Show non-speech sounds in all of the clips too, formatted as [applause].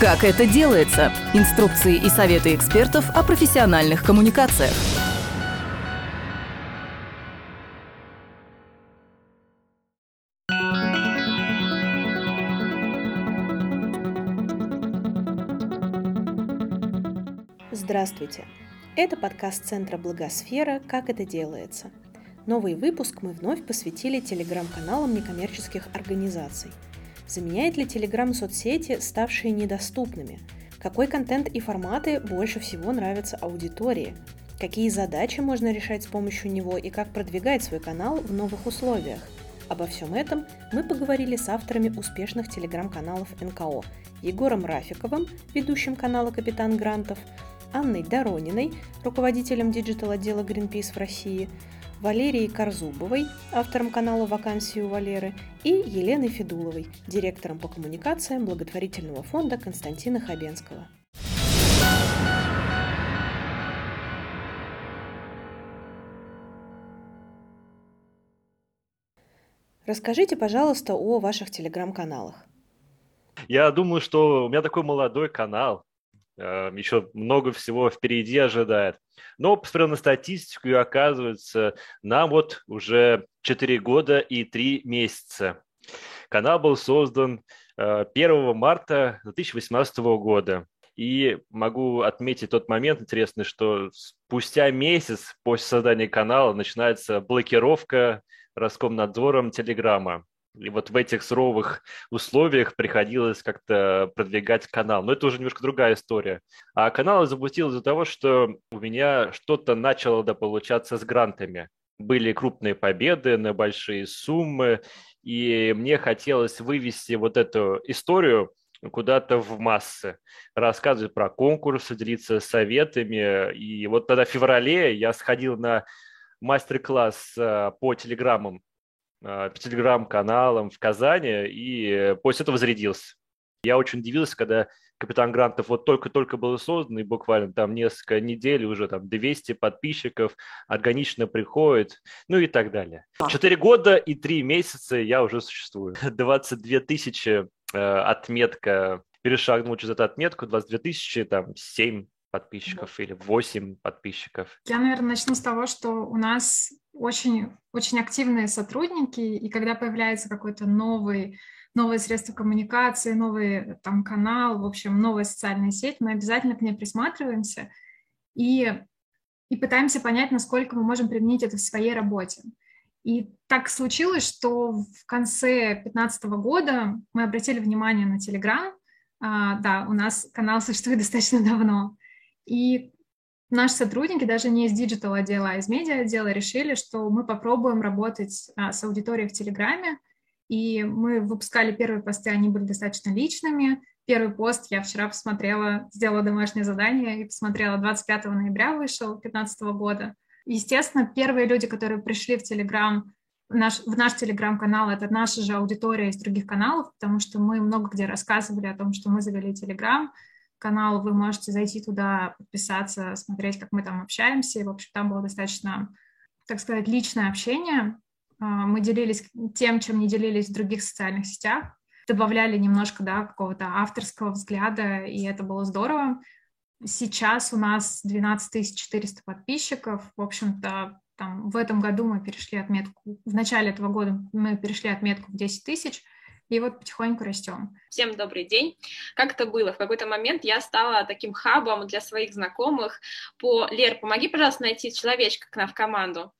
Как это делается? Инструкции и советы экспертов о профессиональных коммуникациях. Здравствуйте! Это подкаст Центра Благосфера «Как это делается». Новый выпуск мы вновь посвятили телеграм-каналам некоммерческих организаций – Заменяет ли Telegram соцсети, ставшие недоступными? Какой контент и форматы больше всего нравятся аудитории? Какие задачи можно решать с помощью него и как продвигать свой канал в новых условиях? Обо всем этом мы поговорили с авторами успешных телеграм-каналов НКО Егором Рафиковым, ведущим канала «Капитан Грантов», Анной Дорониной, руководителем диджитал-отдела Greenpeace в России – Валерией Корзубовой, автором канала «Вакансии у Валеры», и Еленой Федуловой, директором по коммуникациям благотворительного фонда Константина Хабенского. Расскажите, пожалуйста, о ваших телеграм-каналах. Я думаю, что у меня такой молодой канал, еще много всего впереди ожидает. Но посмотрел на статистику, и оказывается, нам вот уже 4 года и 3 месяца. Канал был создан 1 э, марта 2018 года. И могу отметить тот момент интересный, что спустя месяц после создания канала начинается блокировка Роскомнадзором Телеграма. И вот в этих суровых условиях приходилось как-то продвигать канал. Но это уже немножко другая история. А канал я запустил из-за того, что у меня что-то начало да, получаться с грантами. Были крупные победы на большие суммы, и мне хотелось вывести вот эту историю куда-то в массы, рассказывать про конкурсы, делиться советами. И вот тогда в феврале я сходил на мастер-класс э, по телеграммам по телеграм-каналам в Казани, и после этого зарядился. Я очень удивился, когда Капитан Грантов вот только-только был создан, и буквально там несколько недель уже там 200 подписчиков органично приходит, ну и так далее. Четыре года и три месяца я уже существую. [laughs] 22 тысячи э, отметка, перешагнул через эту отметку, 22 тысячи, там, 7 подписчиков или 8 подписчиков. Я, наверное, начну с того, что у нас очень, очень активные сотрудники, и когда появляется какой-то новый новое средство коммуникации, новый там канал, в общем, новая социальная сеть, мы обязательно к ней присматриваемся и, и пытаемся понять, насколько мы можем применить это в своей работе. И так случилось, что в конце 2015 года мы обратили внимание на. А, да, у нас канал существует [laughs] достаточно давно. И наши сотрудники, даже не из digital отдела, а из медиа отдела, решили, что мы попробуем работать а, с аудиторией в Телеграме. И мы выпускали первые посты, они были достаточно личными. Первый пост я вчера посмотрела, сделала домашнее задание и посмотрела, 25 ноября вышел 2015 года. Естественно, первые люди, которые пришли в Телеграм, наш, в наш телеграм-канал, это наша же аудитория из других каналов, потому что мы много где рассказывали о том, что мы завели телеграм, канал, вы можете зайти туда, подписаться, смотреть, как мы там общаемся. В общем, там было достаточно, так сказать, личное общение. А, мы делились тем, чем не делились в других социальных сетях, добавляли немножко, да, какого-то авторского взгляда, и это было здорово. Сейчас у нас 12 400 подписчиков. В общем-то, там, в этом году мы перешли отметку, в начале этого года мы перешли отметку в 10 тысяч – и вот потихоньку растем. Всем добрый день. Как это было? В какой-то момент я стала таким хабом для своих знакомых по «Лер, помоги, пожалуйста, найти человечка к нам в команду».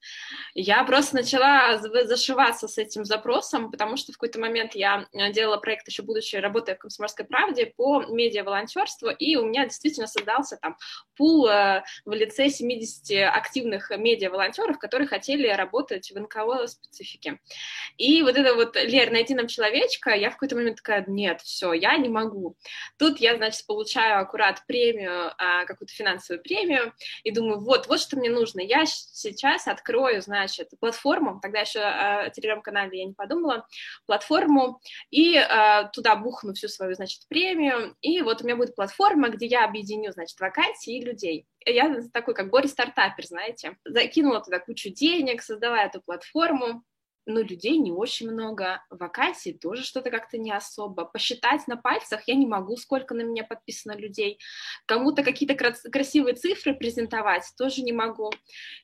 Я просто начала зашиваться с этим запросом, потому что в какой-то момент я э, делала проект еще будучи, работая в «Комсомольской правде» по медиа-волонтерству, и у меня действительно создался там пул э, в лице 70 активных медиа-волонтеров, которые хотели работать в НКО специфике. И вот это вот «Лер, найди нам человечка», девочка, я в какой-то момент такая, нет, все, я не могу. Тут я, значит, получаю аккурат премию, а, какую-то финансовую премию, и думаю, вот, вот что мне нужно. Я сейчас открою, значит, платформу, тогда еще о телеграм-канале я не подумала, платформу, и а, туда бухну всю свою, значит, премию, и вот у меня будет платформа, где я объединю, значит, вакансии и людей. Я такой, как горе-стартапер, знаете, закинула туда кучу денег, создала эту платформу, ну, людей не очень много, вакансий тоже что-то как-то не особо. Посчитать на пальцах я не могу, сколько на меня подписано людей. Кому-то какие-то красивые цифры презентовать тоже не могу.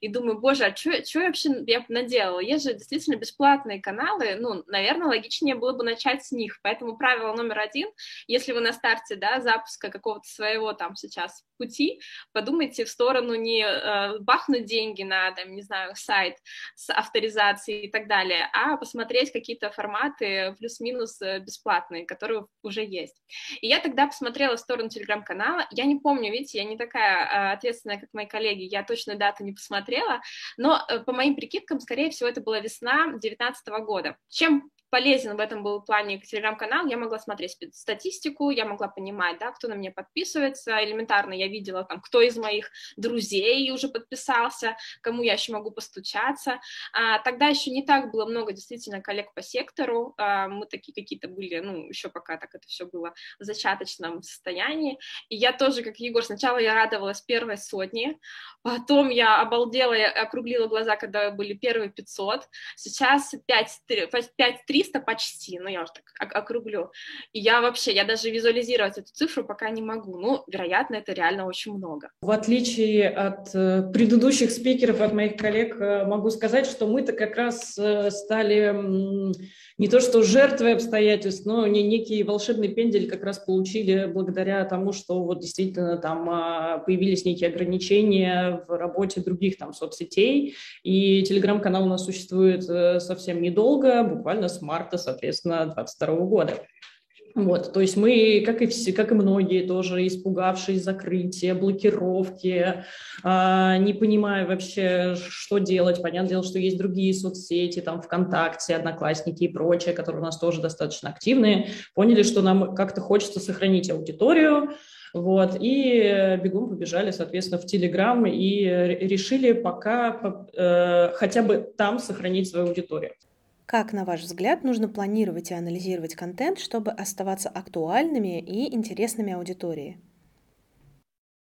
И думаю, боже, а что я вообще я наделала? Есть же действительно бесплатные каналы, ну, наверное, логичнее было бы начать с них. Поэтому правило номер один, если вы на старте, да, запуска какого-то своего там сейчас пути, подумайте в сторону не э, бахнуть деньги на, там, не знаю, сайт с авторизацией и так далее, а посмотреть какие-то форматы плюс-минус э, бесплатные, которые уже есть. И я тогда посмотрела в сторону телеграм-канала, я не помню, видите, я не такая э, ответственная, как мои коллеги, я точно дату не посмотрела, но э, по моим прикидкам, скорее всего, это была весна 2019 года. Чем полезен в этом был плане телеграм-канал, я могла смотреть статистику, я могла понимать, да, кто на меня подписывается, элементарно я видела там, кто из моих друзей уже подписался, кому я еще могу постучаться. А, тогда еще не так было много действительно коллег по сектору, а, мы такие какие-то были, ну, еще пока так это все было в зачаточном состоянии, и я тоже, как Егор, сначала я радовалась первой сотне, потом я обалдела, я округлила глаза, когда были первые 500, сейчас 5, 5 300 300 почти, ну я уже так округлю. И я вообще, я даже визуализировать эту цифру пока не могу. Ну, вероятно, это реально очень много. В отличие от э, предыдущих спикеров, от моих коллег, э, могу сказать, что мы-то как раз э, стали не то что жертвой обстоятельств, но не некий волшебный пендель как раз получили благодаря тому, что вот действительно там а, появились некие ограничения в работе других там соцсетей, и телеграм-канал у нас существует совсем недолго, буквально с марта, соответственно, 2022 года. Вот, то есть мы, как и все, как и многие, тоже испугавшись закрытия, блокировки, э, не понимая вообще, что делать. Понятное дело, что есть другие соцсети, там ВКонтакте, Одноклассники и прочее, которые у нас тоже достаточно активные, поняли, что нам как-то хочется сохранить аудиторию, вот, и бегом побежали, соответственно, в Телеграм и решили пока э, хотя бы там сохранить свою аудиторию. Как, на ваш взгляд, нужно планировать и анализировать контент, чтобы оставаться актуальными и интересными аудитории?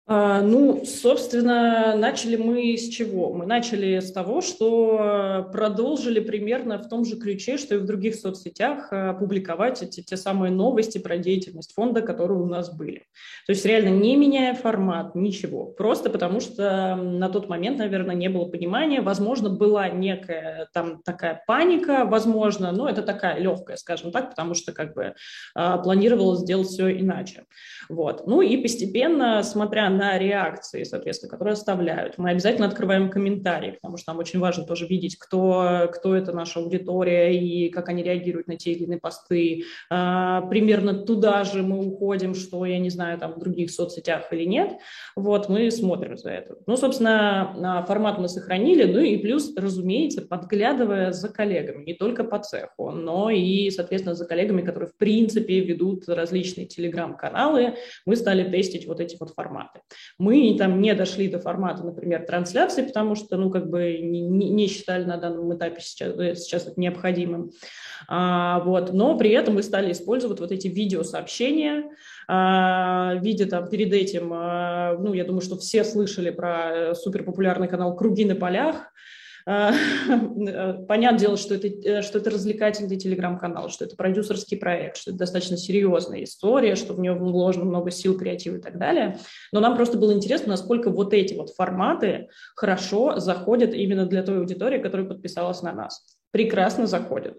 А, ну, собственно, начали мы с чего? Мы начали с того, что продолжили примерно в том же ключе, что и в других соцсетях а, публиковать эти те самые новости про деятельность фонда, которые у нас были. То есть реально не меняя формат, ничего. Просто потому что на тот момент, наверное, не было понимания. Возможно, была некая там такая паника, возможно, но это такая легкая, скажем так, потому что как бы а, планировалось сделать все иначе. Вот. Ну и постепенно, смотря на реакции, соответственно, которые оставляют. Мы обязательно открываем комментарии, потому что нам очень важно тоже видеть, кто, кто это наша аудитория и как они реагируют на те или иные посты. А, примерно туда же мы уходим, что, я не знаю, там в других соцсетях или нет. Вот, мы смотрим за это. Ну, собственно, формат мы сохранили, ну и плюс, разумеется, подглядывая за коллегами, не только по цеху, но и, соответственно, за коллегами, которые, в принципе, ведут различные телеграм-каналы, мы стали тестить вот эти вот форматы. Мы там не дошли до формата, например, трансляции, потому что, ну, как бы не, не считали на данном этапе сейчас, э, сейчас это необходимым. А, вот, но при этом мы стали использовать вот эти видеосообщения, а, видя там перед этим, а, ну, я думаю, что все слышали про э, суперпопулярный канал «Круги на полях», понятное дело, что это, э, что это развлекательный телеграм-канал, что это продюсерский проект, что это достаточно серьезная история, что в нее вложено много сил, креатива и так далее. Но нам просто было интересно, насколько вот эти вот форматы хорошо заходят именно для той аудитории, которая подписалась на нас. Прекрасно заходят.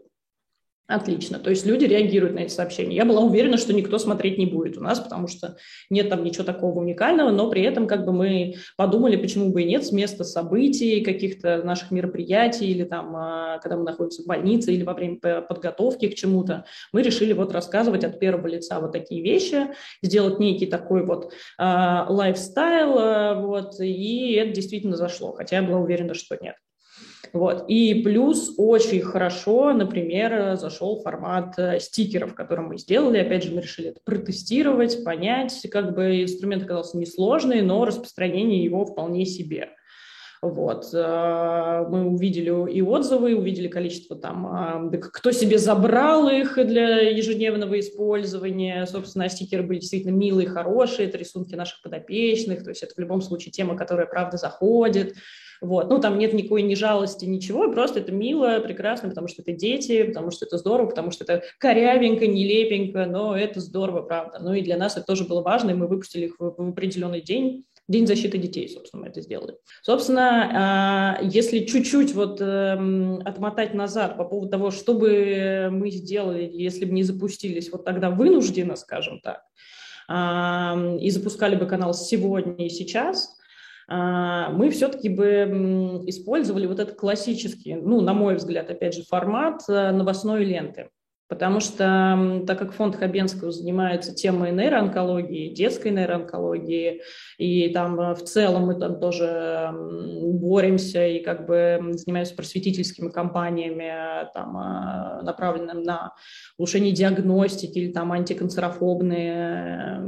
Отлично. То есть люди реагируют на эти сообщения. Я была уверена, что никто смотреть не будет у нас, потому что нет там ничего такого уникального, но при этом как бы мы подумали, почему бы и нет, с места событий, каких-то наших мероприятий или там, а, когда мы находимся в больнице или во время подготовки к чему-то, мы решили вот рассказывать от первого лица вот такие вещи, сделать некий такой вот а, лайфстайл, а, вот, и это действительно зашло, хотя я была уверена, что нет. Вот. И плюс очень хорошо, например, зашел формат э, стикеров, который мы сделали. Опять же, мы решили это протестировать, понять. Как бы инструмент оказался несложный, но распространение его вполне себе. Вот. Э, мы увидели и отзывы, увидели количество там, э, кто себе забрал их для ежедневного использования. Собственно, стикеры были действительно милые, хорошие, это рисунки наших подопечных, то есть это в любом случае тема, которая правда заходит. Вот. Ну, там нет никакой ни жалости, ничего, просто это мило, прекрасно, потому что это дети, потому что это здорово, потому что это корявенько, нелепенько, но это здорово, правда. Ну и для нас это тоже было важно, и мы выпустили их в, в определенный день, День защиты детей, собственно, мы это сделали. Собственно, а, если чуть-чуть вот эм, отмотать назад по поводу того, что бы мы сделали, если бы не запустились вот тогда вынужденно, скажем так, и запускали бы канал сегодня и сейчас, мы все-таки бы использовали вот этот классический, ну, на мой взгляд, опять же, формат э, новостной ленты. Потому что, так как фонд Хабенского занимается темой нейроонкологии, детской нейроонкологии, и там э, в целом мы там тоже боремся и как бы занимаемся просветительскими кампаниями, там, э, направленными на улучшение диагностики или там антиканцерофобные,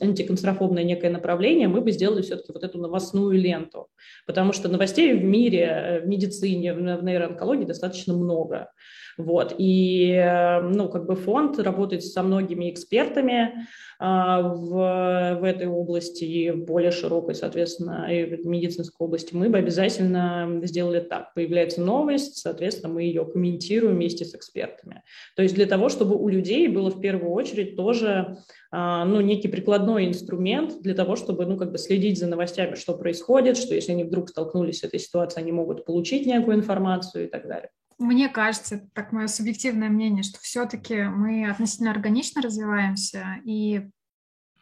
антиканцерофобное некое направление, мы бы сделали все-таки вот эту новостную ленту. Потому что новостей в мире, э, в медицине, в нейроонкологии достаточно много. Вот. И э, ну, как бы фонд работает со многими экспертами а, в, в этой области и в более широкой, соответственно, и в медицинской области. Мы бы обязательно сделали так. Появляется новость, соответственно, мы ее комментируем вместе с экспертами. То есть для того, чтобы у людей было в первую очередь тоже а, ну, некий прикладной инструмент для того, чтобы ну, как бы следить за новостями, что происходит, что если они вдруг столкнулись с этой ситуацией, они могут получить некую информацию и так далее мне кажется, так мое субъективное мнение, что все-таки мы относительно органично развиваемся, и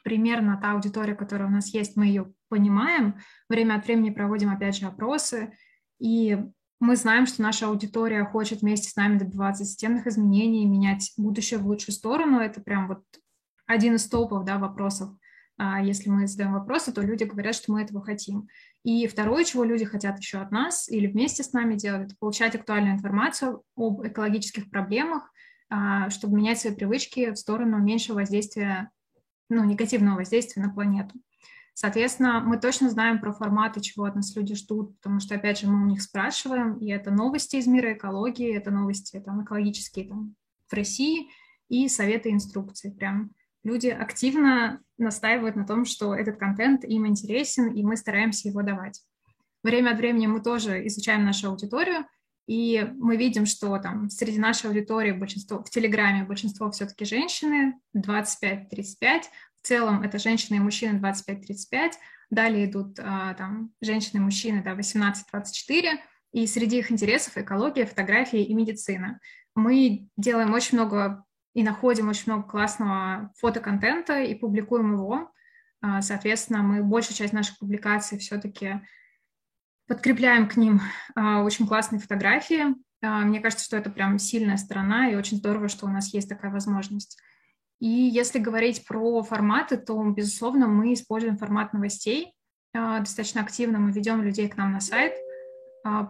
примерно та аудитория, которая у нас есть, мы ее понимаем. Время от времени проводим, опять же, опросы, и мы знаем, что наша аудитория хочет вместе с нами добиваться системных изменений, менять будущее в лучшую сторону. Это прям вот один из топов да, вопросов а если мы задаем вопросы, то люди говорят, что мы этого хотим. И второе, чего люди хотят еще от нас или вместе с нами делать, это получать актуальную информацию об экологических проблемах, а, чтобы менять свои привычки в сторону меньшего воздействия, ну, негативного воздействия на планету. Соответственно, мы точно знаем про форматы, чего от нас люди ждут, потому что, опять же, мы у них спрашиваем, и это новости из мира экологии, это новости там, экологические там, в России и советы инструкции. Прям люди активно настаивают на том, что этот контент им интересен, и мы стараемся его давать. Время от времени мы тоже изучаем нашу аудиторию, и мы видим, что там среди нашей аудитории большинство, в Телеграме большинство все-таки женщины, 25-35, в целом это женщины и мужчины 25-35, далее идут а, там женщины и мужчины да, 18-24, и среди их интересов экология, фотографии и медицина. Мы делаем очень много и находим очень много классного фотоконтента и публикуем его. А, соответственно, мы большую часть наших публикаций все-таки подкрепляем к ним а, очень классные фотографии. А, мне кажется, что это прям сильная сторона, и очень здорово, что у нас есть такая возможность. И если говорить про форматы, то, безусловно, мы используем формат новостей. Достаточно активно мы ведем людей к нам на сайт.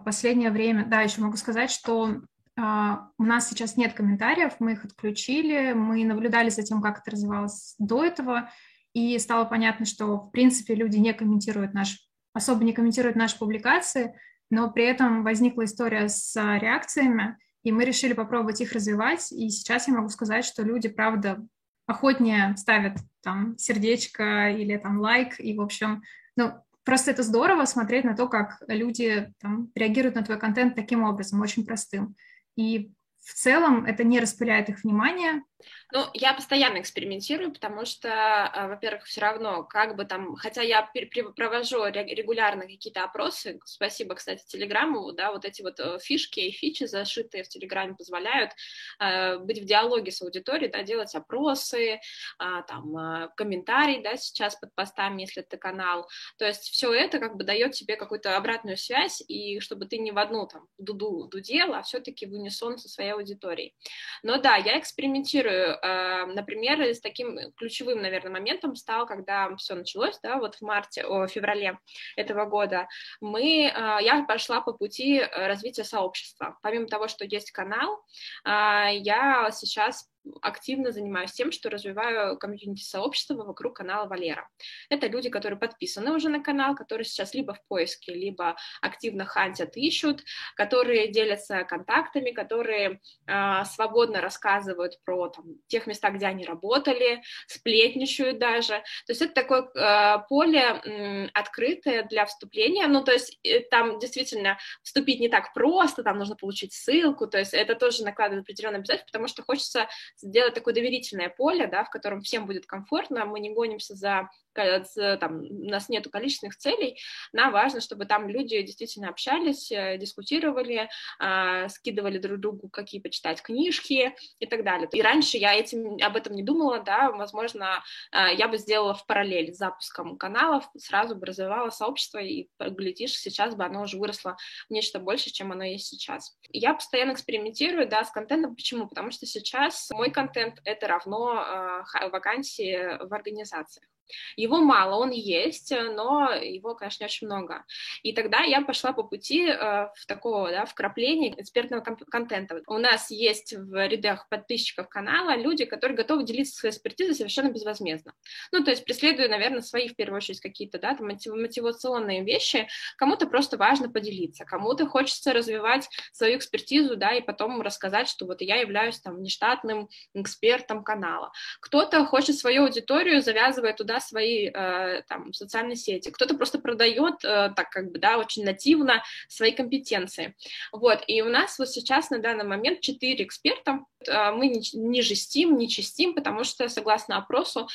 Последнее время, да, еще могу сказать, что у нас сейчас нет комментариев, мы их отключили, мы наблюдали за тем, как это развивалось до этого, и стало понятно, что, в принципе, люди не комментируют наш, особо не комментируют наши публикации, но при этом возникла история с реакциями, и мы решили попробовать их развивать, и сейчас я могу сказать, что люди, правда, охотнее ставят там сердечко или там лайк, и, в общем, ну, просто это здорово смотреть на то, как люди там реагируют на твой контент таким образом, очень простым. И в целом это не распыляет их внимание, ну, я постоянно экспериментирую, потому что, а, во-первых, все равно, как бы там, хотя я провожу регулярно какие-то опросы, спасибо, кстати, Телеграму, да, вот эти вот э, фишки и фичи, зашитые в Телеграме, позволяют э, быть в диалоге с аудиторией, да, делать опросы, э, там, э, комментарии, да, сейчас под постами, если это канал, то есть все это как бы дает тебе какую-то обратную связь, и чтобы ты не в одну там дуду дудел, а все-таки в унисон со своей аудиторией. Но да, я экспериментирую Э, например, с таким ключевым, наверное, моментом стал, когда все началось, да, вот в марте, о, феврале этого года, мы, э, я пошла по пути развития сообщества. Помимо того, что есть канал, э, я сейчас активно занимаюсь тем, что развиваю комьюнити-сообщество вокруг канала Валера. Это люди, которые подписаны уже на канал, которые сейчас либо в поиске, либо активно хантят, ищут, которые делятся контактами, которые э, свободно рассказывают про там, тех места, где они работали, сплетничают даже. То есть это такое э, поле э, открытое для вступления. Ну, то есть э, там действительно вступить не так просто, там нужно получить ссылку, то есть это тоже накладывает определенные обязательства, потому что хочется сделать такое доверительное поле, да, в котором всем будет комфортно, мы не гонимся за там, у нас нету количественных целей, нам важно, чтобы там люди действительно общались, э, дискутировали, а, скидывали друг другу какие почитать книжки и так далее. И раньше я этим, об этом не думала, да, возможно, а, я бы сделала в параллель с запуском каналов, сразу бы развивала сообщество, и, глядишь, сейчас бы оно уже выросло в нечто больше, чем оно есть сейчас. Я постоянно экспериментирую, да, с контентом. Почему? Потому что сейчас мой контент — это равно э, вакансии в организациях. Его мало, он есть, но его, конечно, очень много. И тогда я пошла по пути э, в такого, да, вкрапления экспертного контента. У нас есть в рядах подписчиков канала люди, которые готовы делиться своей экспертизой совершенно безвозмездно. Ну, то есть преследуя, наверное, свои, в первую очередь, какие-то, да, там, мотивационные вещи. Кому-то просто важно поделиться, кому-то хочется развивать свою экспертизу, да, и потом рассказать, что вот я являюсь там внештатным экспертом канала. Кто-то хочет свою аудиторию, завязывая туда свои э, там социальные сети, кто-то просто продает э, так как бы, да, очень нативно свои компетенции. Вот, и у нас вот сейчас на данный момент четыре эксперта, э, мы не, не жестим, не чистим, потому что, согласно опросу,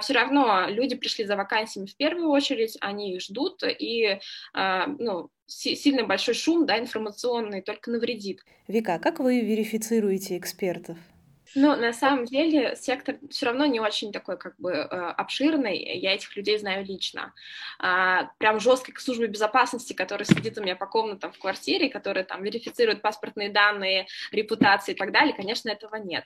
все равно люди пришли за вакансиями в первую очередь, они их ждут, и, ну, сильно большой шум, да, информационный, только навредит. Вика, а как вы верифицируете экспертов? Ну, на самом деле, сектор все равно не очень такой, как бы, э, обширный. Я этих людей знаю лично. А, прям жесткой службе безопасности, которая сидит у меня по комнатам в квартире, которая там верифицирует паспортные данные, репутации и так далее, конечно, этого нет.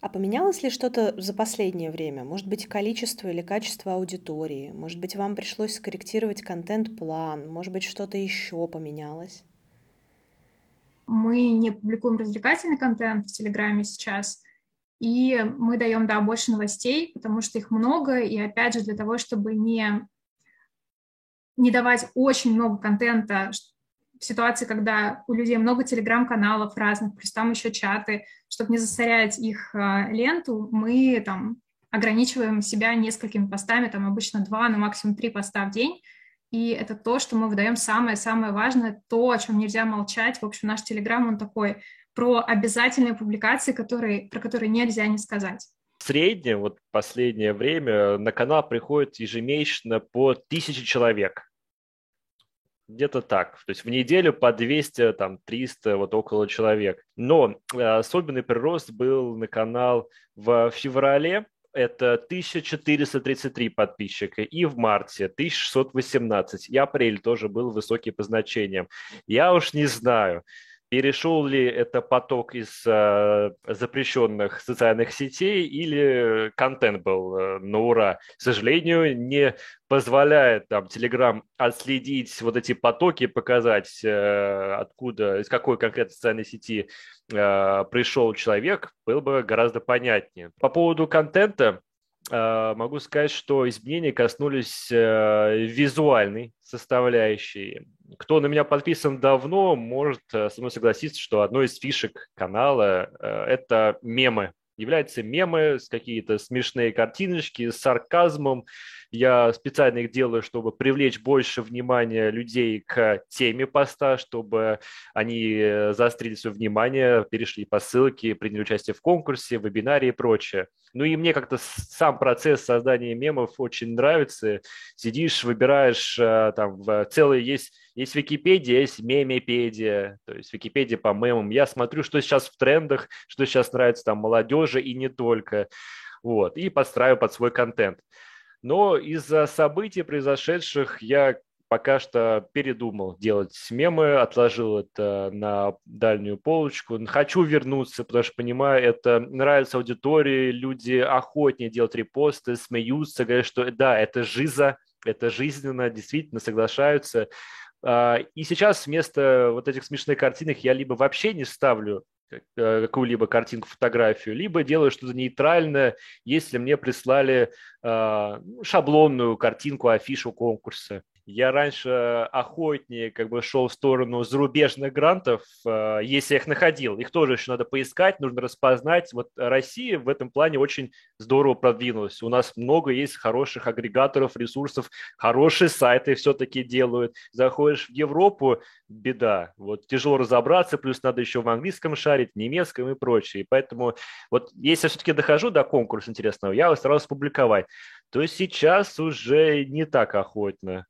А поменялось ли что-то за последнее время? Может быть, количество или качество аудитории? Может быть, вам пришлось скорректировать контент-план? Может быть, что-то еще поменялось? Мы не публикуем развлекательный контент в Телеграме сейчас, и мы даем, да, больше новостей, потому что их много, и опять же для того, чтобы не, не давать очень много контента в ситуации, когда у людей много телеграм-каналов разных, плюс там еще чаты, чтобы не засорять их э, ленту, мы там ограничиваем себя несколькими постами, там обычно два, на максимум три поста в день, и это то, что мы выдаем самое-самое важное, то, о чем нельзя молчать. В общем, наш Телеграм, он такой про обязательные публикации, которые, про которые нельзя не сказать. В среднем, вот последнее время, на канал приходит ежемесячно по тысяче человек. Где-то так. То есть в неделю по 200, там 300, вот около человек. Но э, особенный прирост был на канал в феврале, это 1433 подписчика, и в марте 1618, и апрель тоже был высокий по значениям. Я уж не знаю, перешел ли это поток из э, запрещенных социальных сетей или контент был э, на ура. К сожалению, не позволяет там Telegram отследить вот эти потоки, показать, э, откуда, из какой конкретной социальной сети э, пришел человек, было бы гораздо понятнее. По поводу контента, могу сказать, что изменения коснулись э, визуальной составляющей. Кто на меня подписан давно, может э, со мной согласиться, что одной из фишек канала э, – это мемы. Являются мемы с какие-то смешные картиночки, с сарказмом. Я специально их делаю, чтобы привлечь больше внимания людей к теме поста, чтобы они э, заострили свое внимание, перешли по ссылке, приняли участие в конкурсе, вебинаре и прочее. Ну и мне как-то сам процесс создания мемов очень нравится. Сидишь, выбираешь, там целый есть есть Википедия, есть мемепедия, то есть Википедия по мемам. Я смотрю, что сейчас в трендах, что сейчас нравится там молодежи и не только. Вот, и подстраиваю под свой контент. Но из-за событий, произошедших, я пока что передумал делать мемы, отложил это на дальнюю полочку. Хочу вернуться, потому что понимаю, это нравится аудитории, люди охотнее делают репосты, смеются, говорят, что да, это жиза, это жизненно, действительно соглашаются. А, и сейчас вместо вот этих смешных картинок я либо вообще не ставлю какую-либо картинку, фотографию, либо делаю что-то нейтральное, если мне прислали э, шаблонную картинку, афишу конкурса. Я раньше охотнее как бы шел в сторону зарубежных грантов, э, если я их находил. Их тоже еще надо поискать, нужно распознать. Вот Россия в этом плане очень здорово продвинулась. У нас много есть хороших агрегаторов, ресурсов, хорошие сайты все-таки делают. Заходишь в Европу, беда. Вот тяжело разобраться, плюс надо еще в английском шарить, немецком и прочее. И поэтому вот если я все-таки дохожу до конкурса интересного, я его старался публиковать. То есть сейчас уже не так охотно.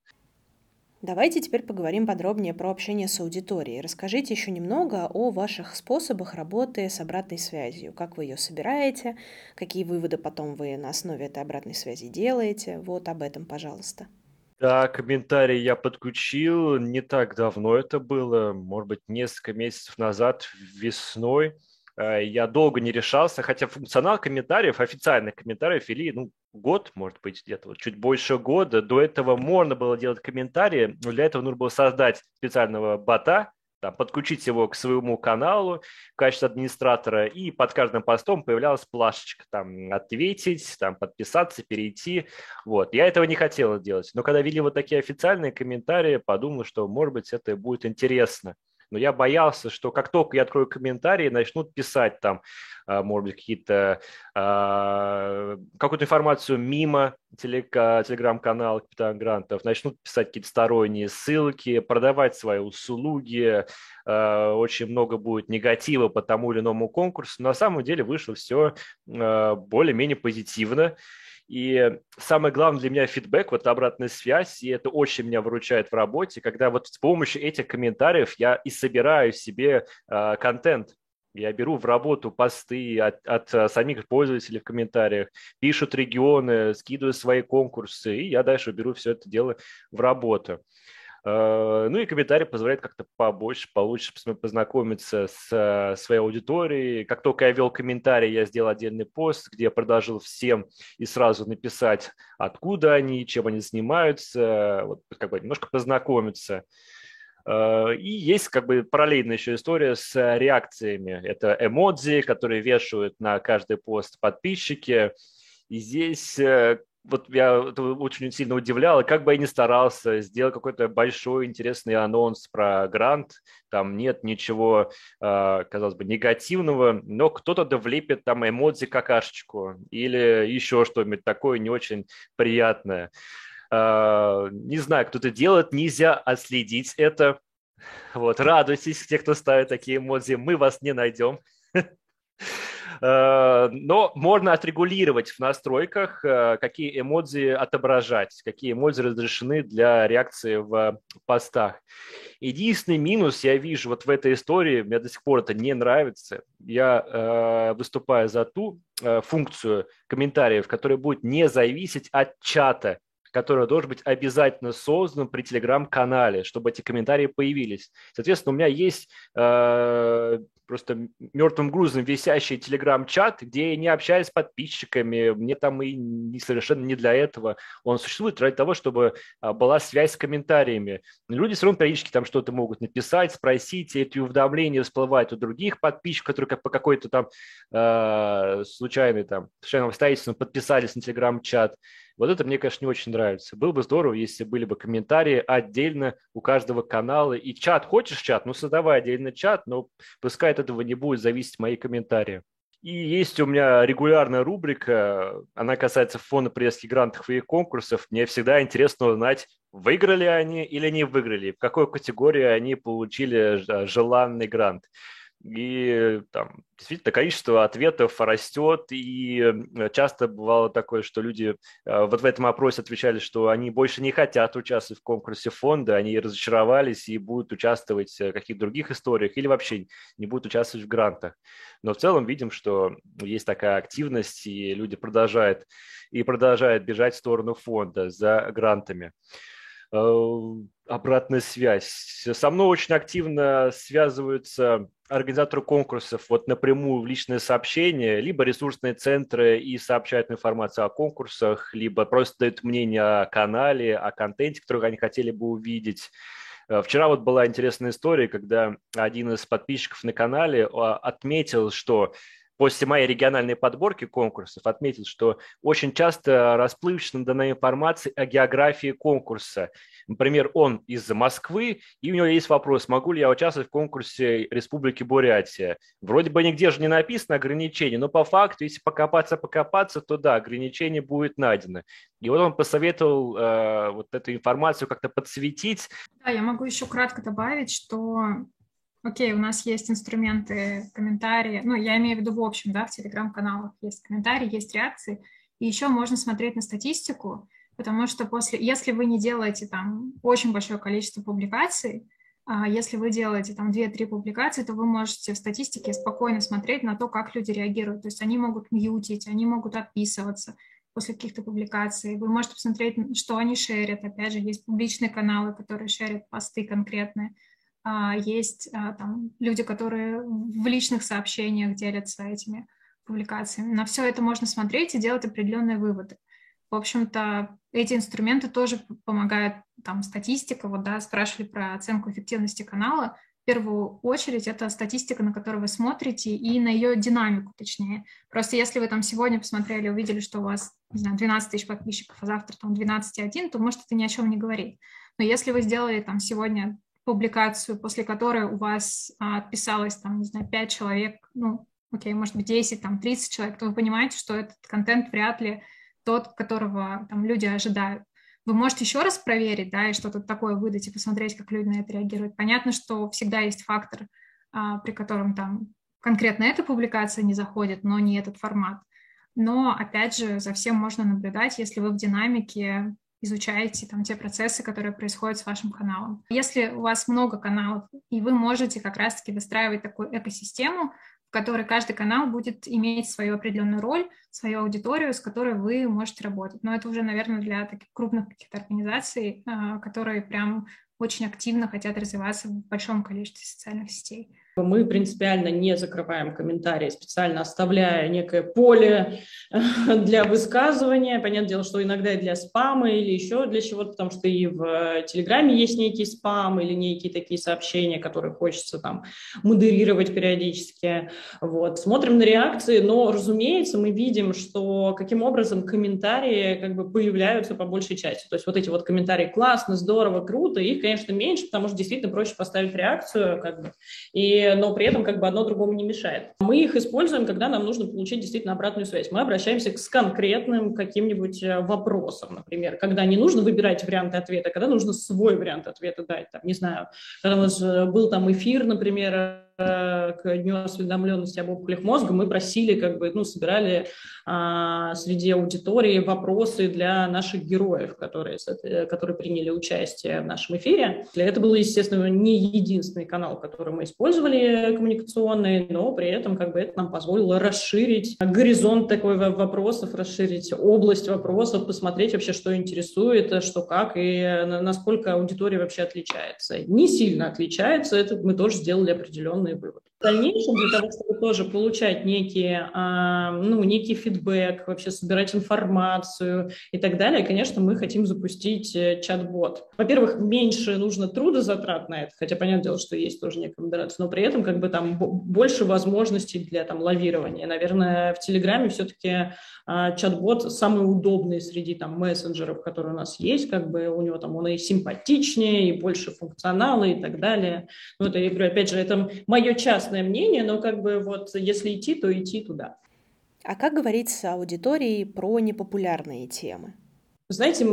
Давайте теперь поговорим подробнее про общение с аудиторией. Расскажите еще немного о ваших способах работы с обратной связью. Как вы ее собираете, какие выводы потом вы на основе этой обратной связи делаете. Вот об этом, пожалуйста. Да, комментарий я подключил не так давно это было, может быть, несколько месяцев назад, весной. Э, я долго не решался, хотя функционал комментариев, официальных комментариев вели, ну, год, может быть, где-то вот чуть больше года. До этого можно было делать комментарии, но для этого нужно было создать специального бота, там, подключить его к своему каналу в качестве администратора, и под каждым постом появлялась плашечка, там, ответить, там, подписаться, перейти, вот. Я этого не хотел делать, но когда вели вот такие официальные комментарии, подумал, что, может быть, это будет интересно но я боялся, что как только я открою комментарии, начнут писать там, а, может быть, какие-то, а, какую-то информацию мимо телеграм-канала Капитан Грантов, начнут писать какие-то сторонние ссылки, продавать свои услуги, а, очень много будет негатива по тому или иному конкурсу. На самом деле вышло все более-менее позитивно. И самое главное для меня фидбэк, вот обратная связь, и это очень меня выручает в работе, когда вот с помощью этих комментариев я и собираю себе э, контент. Я беру в работу посты от, от а, самих пользователей в комментариях, пишут регионы, скидываю свои конкурсы, и я дальше беру все это дело в работу. Э, ну и комментарий позволяет как-то побольше, получше познакомиться с э, своей аудиторией. Как только я вел комментарий, я сделал отдельный пост, где я предложил всем и сразу написать, откуда они, чем они занимаются, вот как бы немножко познакомиться. Э, и есть как бы параллельная еще история с реакциями. Это эмодзи, которые вешают на каждый пост подписчики. И здесь вот я очень сильно удивляло, как бы я ни старался сделать какой-то большой интересный анонс про грант, там нет ничего, а, казалось бы, негативного, но кто-то да влепит там эмодзи какашечку или еще что-нибудь такое не очень приятное. А, не знаю, кто это делает, нельзя отследить это. Вот, радуйтесь, те, кто ставит такие эмодзи, мы вас не найдем. [laughs] Э, но можно отрегулировать в настройках, э, какие эмодзи отображать, какие эмодзи разрешены для реакции в постах. Единственный минус я вижу вот в этой истории, мне до сих пор это не нравится. Я э, выступаю за ту функцию комментариев, которая будет не зависеть от чата который должен быть обязательно создан при телеграм-канале, чтобы эти комментарии появились. Соответственно, у меня есть э, просто мертвым грузом висящий телеграм-чат, где я не общаюсь с подписчиками, мне там и не, совершенно не для этого. Он существует ради того, чтобы а, была связь с комментариями. Люди все равно периодически там что-то могут написать, спросить, и эти уведомления всплывают у других подписчиков, которые как по какой-то там э, случайной там, случайным обстоятельствам подписались на телеграм-чат. Вот это мне, конечно, не очень нравится. Было бы здорово, если были бы комментарии отдельно у каждого канала. И чат, хочешь чат? Ну, создавай отдельно чат, но пускай от этого не будет зависеть мои комментарии. И есть у меня регулярная рубрика, она касается фонда пресских грантов и конкурсов. Мне всегда интересно узнать, выиграли они или не выиграли, в какой категории они получили желанный грант. И там действительно количество ответов растет, и э, часто бывало такое, что люди э, вот в этом опросе отвечали, что они больше не хотят участвовать в конкурсе фонда, они разочаровались и будут участвовать в каких-то других историях или вообще не будут участвовать в грантах. Но в целом видим, что есть такая активность, и люди продолжают и продолжают бежать в сторону фонда за грантами. Э, обратная связь. Со мной очень активно связываются организаторы конкурсов вот напрямую в личные сообщения, либо ресурсные центры и сообщают информацию о конкурсах, либо просто дают мнение о канале, о контенте, который они хотели бы увидеть. Э, вчера вот была интересная история, когда один из подписчиков на канале а, отметил, что после моей региональной подборки конкурсов отметил, что очень часто расплывчато дана информация о географии конкурса. Например, он из Москвы, и у него есть вопрос, могу ли я участвовать в конкурсе Республики Бурятия. Вроде бы нигде же не написано ограничение, но по факту, если покопаться-покопаться, то да, ограничение будет найдено. И вот он посоветовал э, вот эту информацию как-то подсветить. Да, я могу еще кратко добавить, что окей, у нас есть инструменты, комментарии, ну, я имею в виду в общем, да, в телеграм-каналах есть комментарии, есть реакции, и еще можно смотреть на статистику, потому что после, если вы не делаете там очень большое количество публикаций, а если вы делаете там 2-3 публикации, то вы можете в статистике спокойно смотреть на то, как люди реагируют. То есть они могут мьютить, они могут отписываться после каких-то публикаций. Вы можете посмотреть, что они шерят. Опять же, есть публичные каналы, которые шерят посты конкретные. А, есть а, там люди, которые в личных сообщениях делятся этими публикациями. На все это можно смотреть и делать определенные выводы. В общем-то, эти инструменты тоже помогают, там, статистика, вот, да, спрашивали про оценку эффективности канала. В первую очередь это статистика, на которую вы смотрите, и на ее динамику, точнее. Просто если вы там сегодня посмотрели, увидели, что у вас, не знаю, 12 тысяч подписчиков, а завтра там 12,1, то, может, это ни о чем не говорит. Но если вы сделали там сегодня публикацию, после которой у вас а, отписалось, там, не знаю, 5 человек, ну, окей, может быть, 10, там, 30 человек, то вы понимаете, что этот контент вряд ли тот, которого там люди ожидают. Вы можете еще раз проверить, да, и что-то такое выдать и посмотреть, как люди на это реагируют. Понятно, что всегда есть фактор, а, при котором там конкретно эта публикация не заходит, но не этот формат. Но, опять же, за всем можно наблюдать, если вы в динамике изучаете там те процессы, которые происходят с вашим каналом. Если у вас много каналов, и вы можете как раз-таки выстраивать такую экосистему, в которой каждый канал будет иметь свою определенную роль, свою аудиторию, с которой вы можете работать. Но это уже, наверное, для таких крупных каких-то организаций, а, которые прям очень активно хотят развиваться в большом количестве социальных сетей. Мы принципиально не закрываем комментарии, специально оставляя некое поле [laughs] для высказывания. Понятное дело, что иногда и для спама или еще для чего-то, потому что и в Телеграме есть некий спам или некие такие сообщения, которые хочется там модерировать периодически. Вот. Смотрим на реакции, но, разумеется, мы видим, что каким образом комментарии как бы появляются по большей части. То есть вот эти вот комментарии классно, здорово, круто, их, конечно, меньше, потому что действительно проще поставить реакцию, как бы, и но при этом как бы одно другому не мешает. Мы их используем, когда нам нужно получить действительно обратную связь. Мы обращаемся с конкретным каким-нибудь э, вопросом, например, когда не нужно выбирать варианты ответа, когда нужно свой вариант ответа дать, там, не знаю, когда у нас э, был там эфир, например, к Дню осведомленности об опухолях мозга мы просили, как бы, ну, собирали а, среди аудитории вопросы для наших героев, которые, которые приняли участие в нашем эфире. Это был, естественно, не единственный канал, который мы использовали коммуникационный, но при этом как бы это нам позволило расширить горизонт такой вопросов, расширить область вопросов, посмотреть вообще, что интересует, что как и насколько аудитория вообще отличается. Не сильно отличается, это мы тоже сделали определенный определенный вывод. В дальнейшем для того, чтобы тоже получать некий, а, ну, некий фидбэк, вообще собирать информацию и так далее, конечно, мы хотим запустить э, чат-бот. Во-первых, меньше нужно трудозатрат на это, хотя понятное дело, что есть тоже некая модерация, но при этом как бы там больше возможностей для там лавирования. Наверное, в Телеграме все-таки чат-бот самый удобный среди там мессенджеров, которые у нас есть, как бы у него там он и симпатичнее, и больше функционала и так далее. Ну, это, я говорю, опять же, это мое частное мнение, но как бы вот если идти, то идти туда. А как говорить с аудиторией про непопулярные темы? Знаете,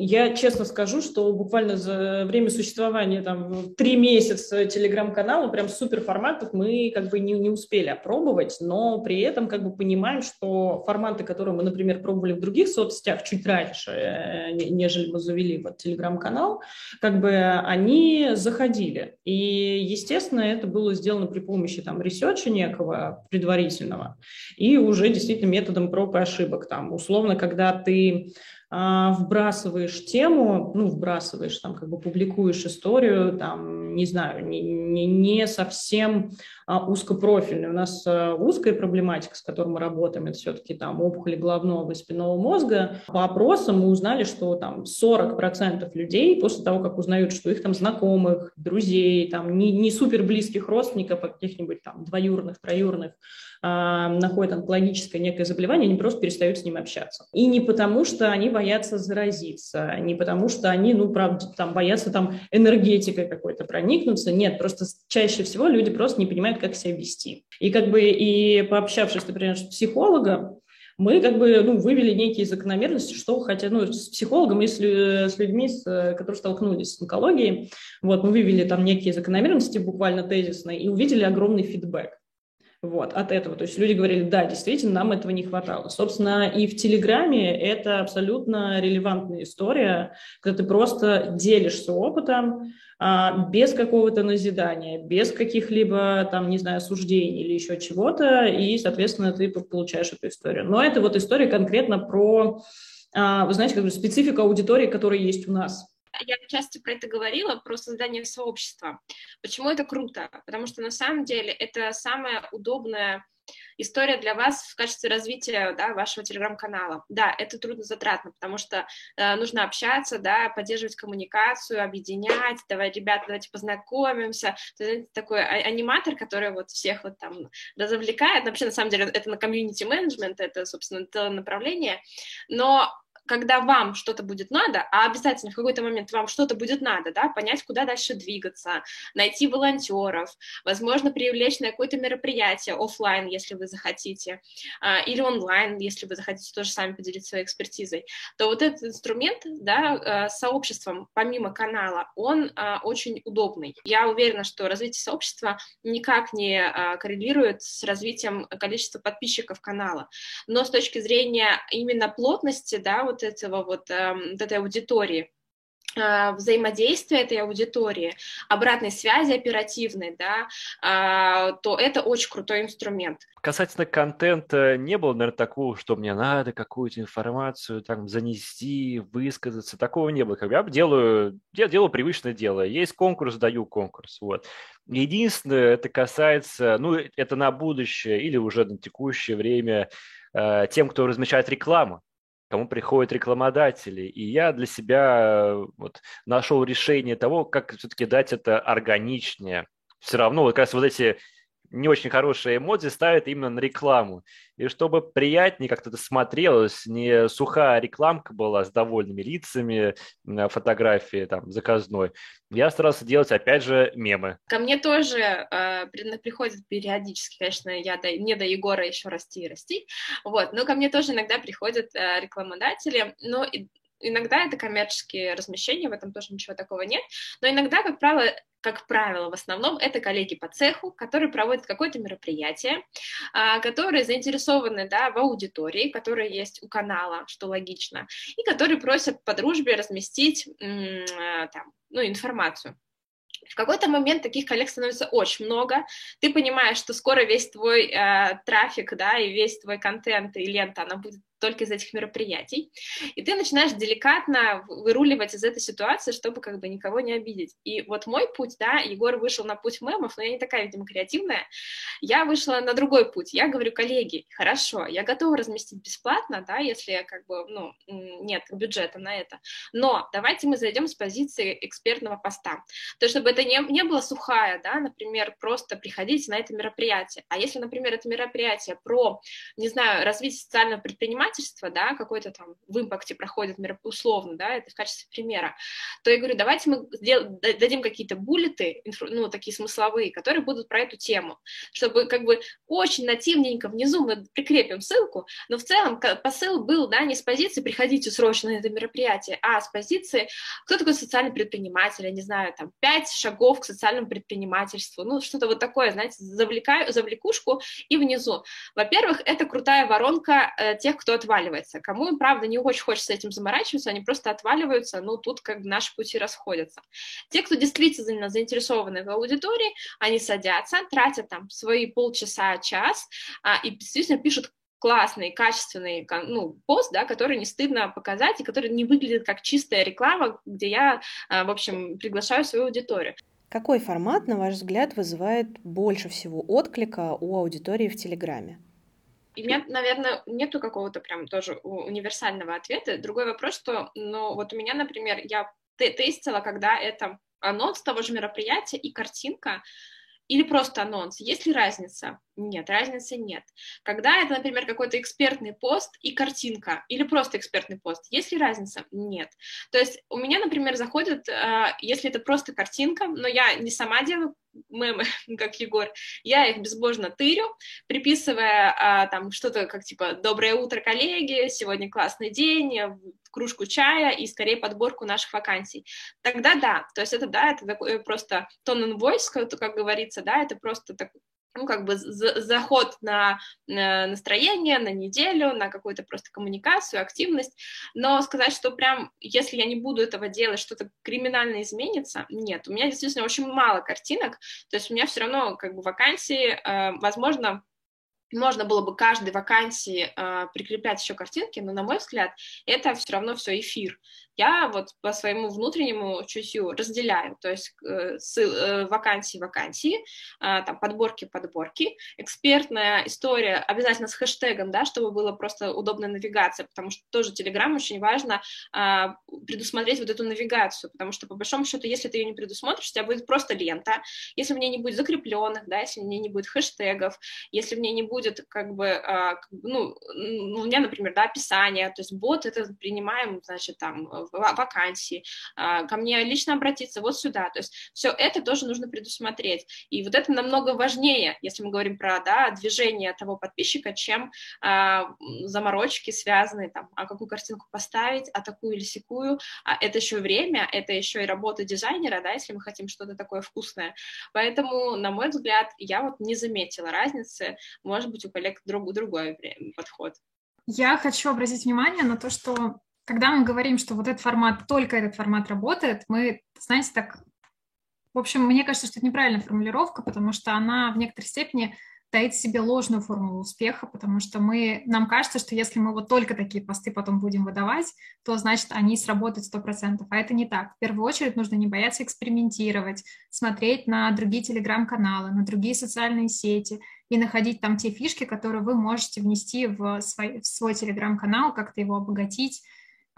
я честно скажу, что буквально за время существования там три месяца телеграм-канала прям супер форматов мы как бы не, не успели опробовать, но при этом как бы понимаем, что форматы, которые мы, например, пробовали в других соцсетях чуть раньше, э, нежели мы завели вот телеграм-канал, как бы они заходили. И, естественно, это было сделано при помощи там ресерча некого предварительного и уже действительно методом проб и ошибок. Там, условно, когда ты вбрасываешь тему, ну, вбрасываешь, там, как бы публикуешь историю, там, не знаю, не, уровне, не совсем а, узкопрофильный. У нас а, узкая проблематика, с которой мы работаем, это все-таки там опухоли головного и спинного мозга. По опросам мы узнали, что там 40% людей после того, как узнают, что их там знакомых, друзей, там не, не супер близких родственников, а каких-нибудь там двоюрных, троюрных, а, находят онкологическое некое заболевание, они просто перестают с ним общаться. И не потому, что они боятся заразиться, не потому, что они, ну, правда, там боятся там энергетикой какой-то проникнуться. Нет, просто чаще всего люди просто не понимают, как себя вести. И как бы и пообщавшись, например, с психологом, мы как бы ну, вывели некие закономерности, что хотя, ну, с психологом и с, с людьми, с, которые столкнулись с онкологией, вот, мы вывели там некие закономерности буквально тезисные и увидели огромный фидбэк вот, от этого. То есть люди говорили, да, действительно, нам этого не хватало. Собственно, и в Телеграме это абсолютно релевантная история, когда ты просто делишься опытом, а, без какого-то назидания, без каких-либо, там, не знаю, суждений или еще чего-то, и, соответственно, ты получаешь эту историю. Но это вот история конкретно про, а, вы знаете, как бы специфика аудитории, которая есть у нас. Я часто про это говорила, про создание сообщества. Почему это круто? Потому что на самом деле это самая удобная история для вас в качестве развития да, вашего телеграм-канала. Да, это трудно затратно, потому что э, нужно общаться, да, поддерживать коммуникацию, объединять, давай, ребята, давайте познакомимся. То такой а, аниматор, который вот всех вот там развлекает. Вообще, на самом деле, это на комьюнити менеджмент, это, собственно, это направление. Но когда вам что-то будет надо, а обязательно в какой-то момент вам что-то будет надо, да, понять, куда дальше двигаться, найти волонтеров, возможно, привлечь на какое-то мероприятие офлайн, если вы захотите, а, или онлайн, если вы захотите тоже сами поделиться своей экспертизой, то вот этот инструмент, да, а, с сообществом, помимо канала, он а, очень удобный. Я уверена, что развитие сообщества никак не коррелирует с развитием количества подписчиков канала, но с точки зрения именно плотности, да, вот вот этого вот, эм, вот этой аудитории э, взаимодействия этой аудитории, обратной связи оперативной, да, а, то это очень крутой инструмент. Касательно контента, не было, наверное, такого, что мне надо какую-то информацию там занести, высказаться. Такого не было. Как я делаю, я делаю привычное дело. Есть конкурс, даю конкурс. Вот. Единственное, это касается, ну, это на будущее или уже на текущее время э, тем, кто размещает рекламу кому приходят рекламодатели. И я для себя э, вот, нашел решение того, как все-таки дать это органичнее. Все равно вот как раз вот эти не очень хорошие эмодзи ставят именно на рекламу. И чтобы приятнее как-то это смотрелось, не сухая рекламка была с довольными лицами, фотографии там заказной, я старался делать, опять же, мемы. Ко мне тоже э, приходят периодически, конечно, я до, не до Егора еще расти и расти, вот, но ко мне тоже иногда приходят э, рекламодатели, но иногда это коммерческие размещения, в этом тоже ничего такого нет, но иногда, как правило, как правило, в основном это коллеги по цеху, которые проводят какое-то мероприятие, а, которые заинтересованы да, в аудитории, которая есть у канала, что логично, и которые просят по дружбе разместить а, там, ну, информацию. В какой-то момент таких коллег становится очень много. Ты понимаешь, что скоро весь твой э, трафик, да, и весь твой контент и лента, она будет только из этих мероприятий, и ты начинаешь деликатно выруливать из этой ситуации, чтобы как бы никого не обидеть. И вот мой путь, да, Егор вышел на путь мемов, но я не такая, видимо, креативная, я вышла на другой путь. Я говорю, коллеги, хорошо, я готова разместить бесплатно, да, если как бы, ну, нет бюджета на это, но давайте мы зайдем с позиции экспертного поста. То чтобы это не, не было сухая, да, например, просто приходите на это мероприятие. А если, например, это мероприятие про, не знаю, развитие социального предпринимательства, предпринимательство, да, какой-то там в импакте проходит условно, да, это в качестве примера, то я говорю, давайте мы сдел- дадим какие-то буллеты, ну, такие смысловые, которые будут про эту тему, чтобы как бы очень нативненько внизу мы прикрепим ссылку, но в целом посыл был, да, не с позиции «приходите срочно на это мероприятие», а с позиции «кто такой социальный предприниматель», я не знаю, там, пять шагов к социальному предпринимательству, ну, что-то вот такое, знаете, завлекаю, завлекушку и внизу. Во-первых, это крутая воронка э, тех, кто отваливается. Кому, правда, не очень хочется этим заморачиваться, они просто отваливаются, ну, тут как бы наши пути расходятся. Те, кто действительно заинтересованы в аудитории, они садятся, тратят там свои полчаса, час, а, и действительно пишут классный, качественный ну, пост, да, который не стыдно показать и который не выглядит как чистая реклама, где я, а, в общем, приглашаю свою аудиторию. Какой формат, на ваш взгляд, вызывает больше всего отклика у аудитории в Телеграме? У меня, наверное, нету какого-то прям тоже универсального ответа. Другой вопрос, что, ну, вот у меня, например, я тестила, когда это анонс того же мероприятия и картинка, или просто анонс. Есть ли разница? Нет, разницы нет. Когда это, например, какой-то экспертный пост и картинка, или просто экспертный пост, есть ли разница? Нет. То есть у меня, например, заходит, э, если это просто картинка, но я не сама делаю мемы, [laughs] как Егор, я их безбожно тырю, приписывая а, там что-то как типа «Доброе утро, коллеги! Сегодня классный день!» кружку чая и скорее подборку наших вакансий. Тогда да, то есть это да, это такой просто tone and voice, как, как говорится, да, это просто так, ну, как бы заход на, на настроение, на неделю, на какую-то просто коммуникацию, активность, но сказать, что прям, если я не буду этого делать, что-то криминально изменится, нет, у меня действительно очень мало картинок, то есть у меня все равно как бы вакансии, э, возможно, можно было бы каждой вакансии э, прикреплять еще картинки, но, на мой взгляд, это все равно все эфир. Я вот по своему внутреннему чутью разделяю, то есть э, с, э, вакансии вакансии, э, там подборки подборки, экспертная история обязательно с хэштегом, да, чтобы было просто удобная навигация, потому что тоже Telegram очень важно э, предусмотреть вот эту навигацию, потому что по большому счету, если ты ее не предусмотришь, у тебя будет просто лента, если в ней не будет закрепленных, да, если в ней не будет хэштегов, если в ней не будет как бы, э, ну, у меня, например, да, описание, то есть бот это принимаем, значит, там вакансии, а, ко мне лично обратиться вот сюда. То есть все это тоже нужно предусмотреть. И вот это намного важнее, если мы говорим про да, движение того подписчика, чем а, заморочки связанные, там, а какую картинку поставить, а такую или секую. А это еще время, это еще и работа дизайнера, да, если мы хотим что-то такое вкусное. Поэтому, на мой взгляд, я вот не заметила разницы. Может быть, у коллег друг, другой подход. Я хочу обратить внимание на то, что когда мы говорим, что вот этот формат, только этот формат работает, мы, знаете, так... В общем, мне кажется, что это неправильная формулировка, потому что она в некоторой степени таит в себе ложную формулу успеха, потому что мы, нам кажется, что если мы вот только такие посты потом будем выдавать, то значит они сработают 100%. А это не так. В первую очередь нужно не бояться экспериментировать, смотреть на другие телеграм-каналы, на другие социальные сети и находить там те фишки, которые вы можете внести в свой, в свой телеграм-канал, как-то его обогатить,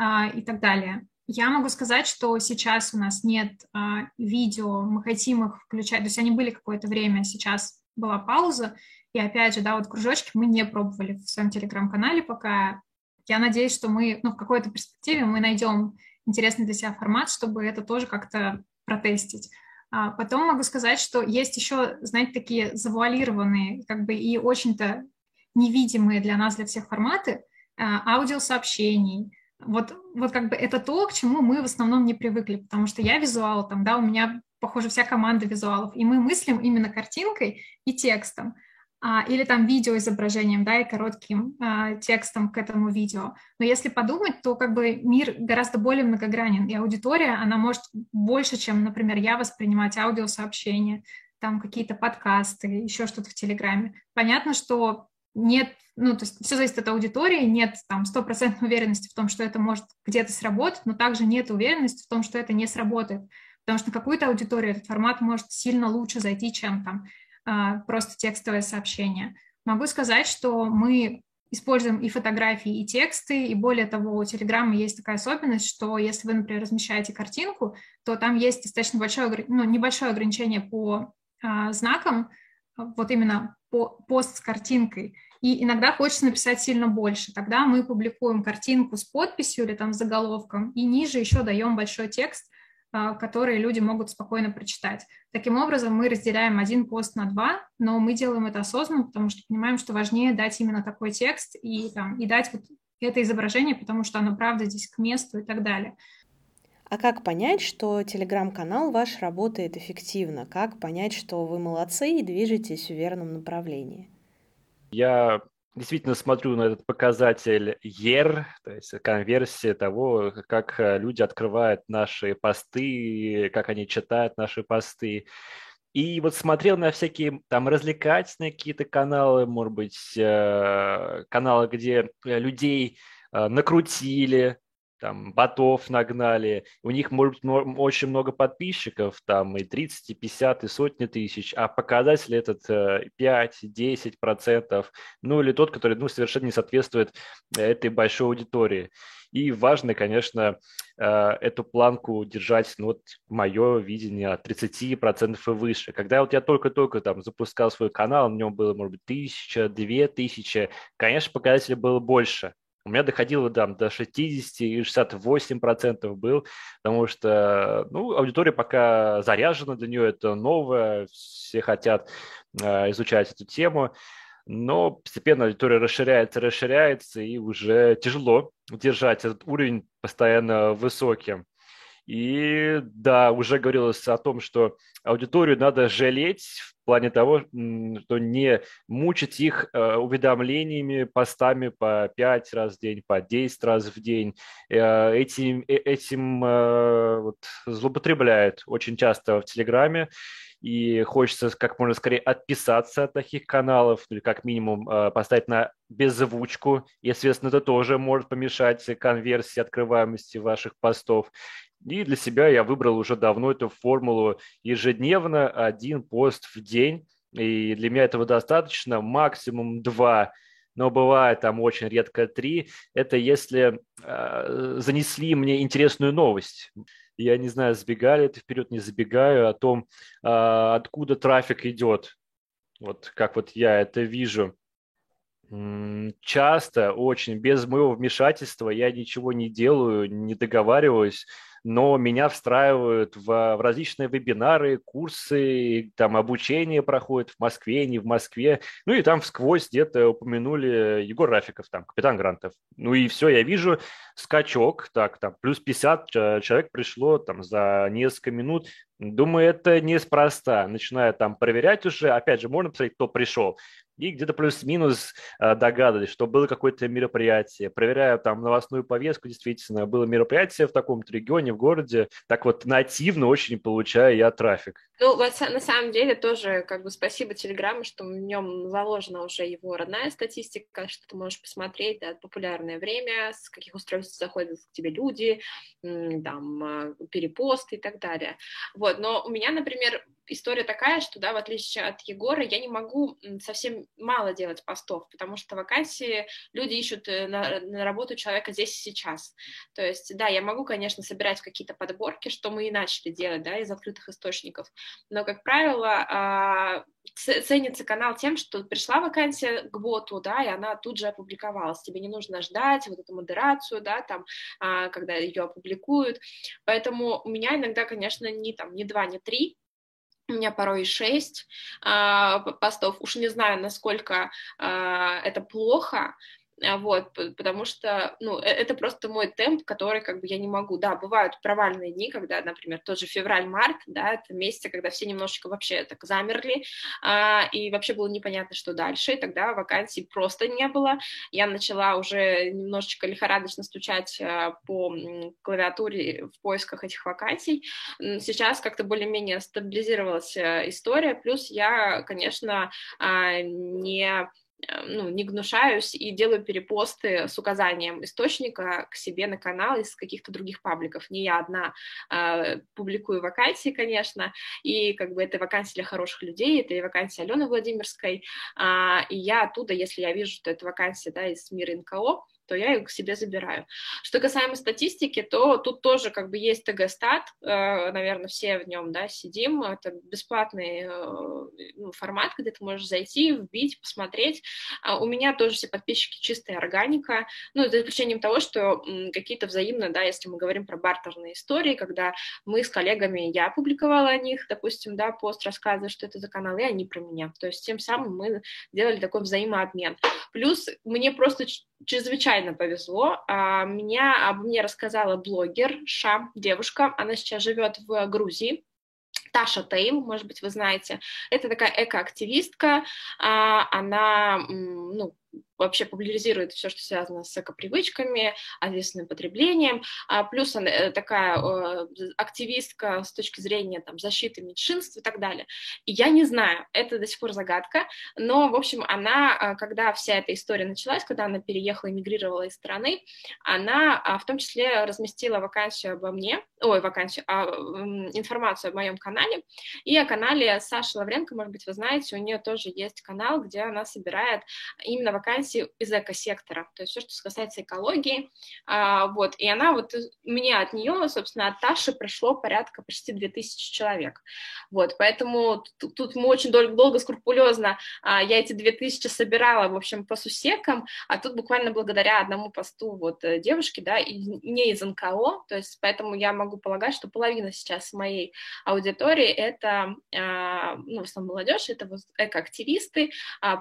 а, и так далее. Я могу сказать, что сейчас у нас нет а, видео, мы хотим их включать, то есть они были какое-то время, сейчас была пауза, и опять же, да, вот кружочки мы не пробовали в своем телеграм-канале пока. Я надеюсь, что мы, ну, в какой-то перспективе мы найдем интересный для себя формат, чтобы это тоже как-то протестить. А потом могу сказать, что есть еще, знаете, такие завуалированные, как бы и очень-то невидимые для нас, для всех форматы а, аудиосообщений, вот, вот как бы это то, к чему мы в основном не привыкли, потому что я визуал, там, да, у меня, похоже, вся команда визуалов, и мы мыслим именно картинкой и текстом, а, или там видеоизображением, да, и коротким а, текстом к этому видео. Но если подумать, то как бы мир гораздо более многогранен, и аудитория, она может больше, чем, например, я воспринимать аудиосообщения, там какие-то подкасты, еще что-то в Телеграме. Понятно, что нет, ну, то есть все зависит от аудитории, нет там стопроцентной уверенности в том, что это может где-то сработать, но также нет уверенности в том, что это не сработает, потому что какую-то аудиторию этот формат может сильно лучше зайти, чем там а, просто текстовое сообщение. Могу сказать, что мы используем и фотографии, и тексты, и более того, у Телеграма есть такая особенность, что если вы, например, размещаете картинку, то там есть достаточно большое, ну, небольшое ограничение по а, знакам, вот именно по, пост с картинкой. И иногда хочется написать сильно больше. Тогда мы публикуем картинку с подписью или там заголовком, и ниже еще даем большой текст, а, который люди могут спокойно прочитать. Таким образом, мы разделяем один пост на два, но мы делаем это осознанно, потому что понимаем, что важнее дать именно такой текст и, там, и дать вот это изображение, потому что оно правда здесь к месту и так далее. А как понять, что телеграм-канал ваш работает эффективно? Как понять, что вы молодцы и движетесь в верном направлении? Я действительно смотрю на этот показатель ER, то есть конверсия того, как люди открывают наши посты, как они читают наши посты. И вот смотрел на всякие там развлекательные какие-то каналы, может быть, э, каналы, где людей э, накрутили, там ботов нагнали, у них может очень много подписчиков, там и 30, и 50, и сотни тысяч, а показатель этот 5-10 процентов, ну или тот, который ну, совершенно не соответствует этой большой аудитории. И важно, конечно, э, эту планку держать, ну вот мое видение, от 30% и выше. Когда вот я только-только там запускал свой канал, на нем было, может быть, тысяча, две тысячи, конечно, показателей было больше. У меня доходило там, до 60 и 68 процентов был, потому что ну, аудитория пока заряжена, для нее это новое, все хотят э, изучать эту тему но постепенно аудитория расширяется, расширяется, и уже тяжело держать этот уровень постоянно высоким. И да, уже говорилось о том, что аудиторию надо жалеть в плане того, что не мучить их э, уведомлениями, постами по 5 раз в день, по 10 раз в день. Э, этим, э, этим вот, злоупотребляют очень часто в Телеграме и хочется как можно скорее отписаться от таких каналов, или как минимум поставить на беззвучку. И, соответственно, это тоже может помешать конверсии, открываемости ваших постов. И для себя я выбрал уже давно эту формулу ежедневно один пост в день. И для меня этого достаточно, максимум два но бывает там очень редко три. Это если э, занесли мне интересную новость я не знаю, сбегали это вперед, не забегаю, о том, а, откуда трафик идет. Вот как вот я это вижу. Часто, очень, без моего вмешательства я ничего не делаю, не договариваюсь но меня встраивают в, в различные вебинары, курсы, там обучение проходит в Москве, не в Москве. Ну и там всквозь где-то упомянули Егор Рафиков, там, капитан Грантов. Ну и все, я вижу скачок, так, там, плюс 50 человек пришло там за несколько минут. Думаю, это неспроста. Начинаю там проверять уже, опять же, можно посмотреть, кто пришел и где-то плюс-минус э, догадывались, что было какое-то мероприятие. Проверяю там новостную повестку, действительно, было мероприятие в таком-то регионе, в городе. Так вот, нативно очень получаю я трафик. Ну, на самом деле тоже как бы спасибо Телеграму, что в нем заложена уже его родная статистика, что ты можешь посмотреть, да, популярное время, с каких устройств заходят к тебе люди, там, а, перепосты и так далее. Вот, но у меня, например, история такая, что, да, в отличие от Егора, я не могу совсем мало делать постов, потому что вакансии люди ищут э, на, на работу человека здесь и сейчас. То есть, да, я могу, конечно, собирать какие-то подборки, что мы и начали делать, да, из открытых источников, но, как правило, а, ценится канал тем, что пришла вакансия к боту, да, и она тут же опубликовалась. Тебе не нужно ждать вот эту модерацию, да, там, а, когда ее опубликуют. Поэтому у меня иногда, конечно, не там, не два, не три, у меня порой и шесть а, постов. Уж не знаю, насколько а, это плохо, вот, потому что, ну, э, это просто мой темп, который, как бы, я не могу, да, бывают провальные дни, когда, например, тот же февраль-март, да, это месяцы, когда все немножечко вообще так замерли, а, и вообще было непонятно, что дальше, и тогда вакансий просто не было, я начала уже немножечко лихорадочно стучать а, по клавиатуре в поисках этих вакансий, сейчас как-то более-менее стабилизировалась а, история, плюс я, конечно, а, не Э, ну, не гнушаюсь и делаю перепосты с указанием источника к себе на канал из каких-то других пабликов. Не я одна э, публикую вакансии, конечно, и как бы это вакансия для хороших людей, это и вакансия Алены Владимирской, э, и я оттуда, если я вижу, что это вакансия да, из мира НКО, то я их к себе забираю. Что касаемо статистики, то тут тоже как бы есть ТГ-стат, э, наверное, все в нем, да, сидим, это бесплатный э, ну, формат, где ты можешь зайти, вбить, посмотреть. А у меня тоже все подписчики чистая органика, ну, за исключением того, что какие-то взаимно, да, если мы говорим про бартерные истории, когда мы с коллегами, я опубликовала о них, допустим, да, пост рассказывая, что это за канал, и они про меня. То есть тем самым мы делали такой взаимообмен. Плюс мне просто чрезвычайно повезло. А, меня, об мне рассказала блогер Ша, девушка, она сейчас живет в Грузии, Таша Тейл, может быть, вы знаете, это такая экоактивистка, а, она, ну, вообще популяризирует все, что связано с экопривычками, ответственным потреблением, а плюс она э, такая активистка с точки зрения там, защиты меньшинств и так далее. И я не знаю, это до сих пор загадка, но, в общем, она, э, когда вся эта история началась, когда она переехала, эмигрировала из страны, она а, в том числе разместила вакансию обо мне, ой, вакансию, а, информацию о моем канале, и о канале Саши Лавренко, может быть, вы знаете, у нее тоже есть канал, где она собирает именно вакансии из экосектора, то есть все, что касается экологии, а, вот, и она вот, мне от нее, собственно, от Таши пришло порядка почти 2000 человек, вот, поэтому тут, тут мы очень долго, долго скрупулезно, а, я эти 2000 собирала, в общем, по сусекам, а тут буквально благодаря одному посту вот э, девушки, да, и не из НКО, то есть поэтому я могу полагать, что половина сейчас моей аудитории это, а, ну, в основном молодежь, это вот экоактивисты,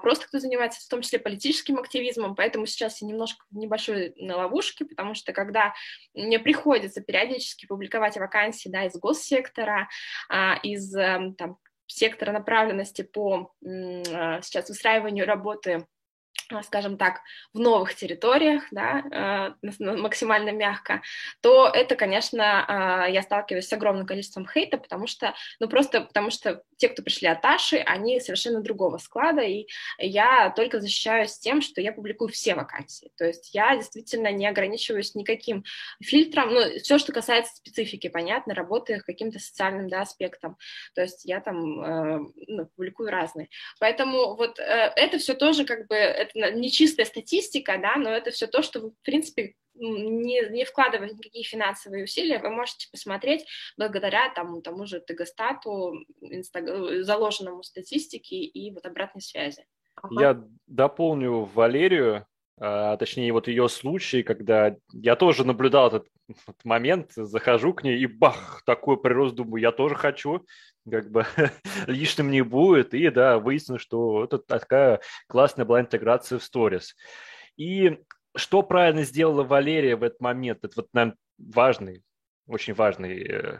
просто кто занимается в том числе политическим активизмом, поэтому сейчас я немножко в небольшой на ловушке, потому что когда мне приходится периодически публиковать вакансии, да, из госсектора, а, из эм, там, сектора направленности по сейчас выстраиванию работы а, скажем так, в новых территориях, да, э, максимально мягко, то это, конечно, а, я сталкиваюсь с огромным количеством хейта, потому что, ну, просто потому что те, кто пришли от Таши, они совершенно другого склада, и я только защищаюсь тем, что я публикую все вакансии, то есть я действительно не ограничиваюсь никаким фильтром, ну, все, что касается специфики, понятно, работы каким-то социальным, да, аспектом, то есть я там, э, ну, публикую разные, поэтому вот э, это все тоже как бы, это не чистая статистика, да, но это все то, что вы, в принципе, не, не вкладывая никакие финансовые усилия, вы можете посмотреть благодаря тому, тому же Тегостату, инстаг... заложенному статистике и вот обратной связи. Я дополню Валерию, а, точнее вот ее случай, когда я тоже наблюдал этот, этот момент, захожу к ней и бах, такой прирост, думаю, я тоже хочу, как бы [laughs] лишним не будет, и да, выяснилось, что это такая классная была интеграция в сторис. И что правильно сделала Валерия в этот момент? Это вот, наверное, важный, очень важный э,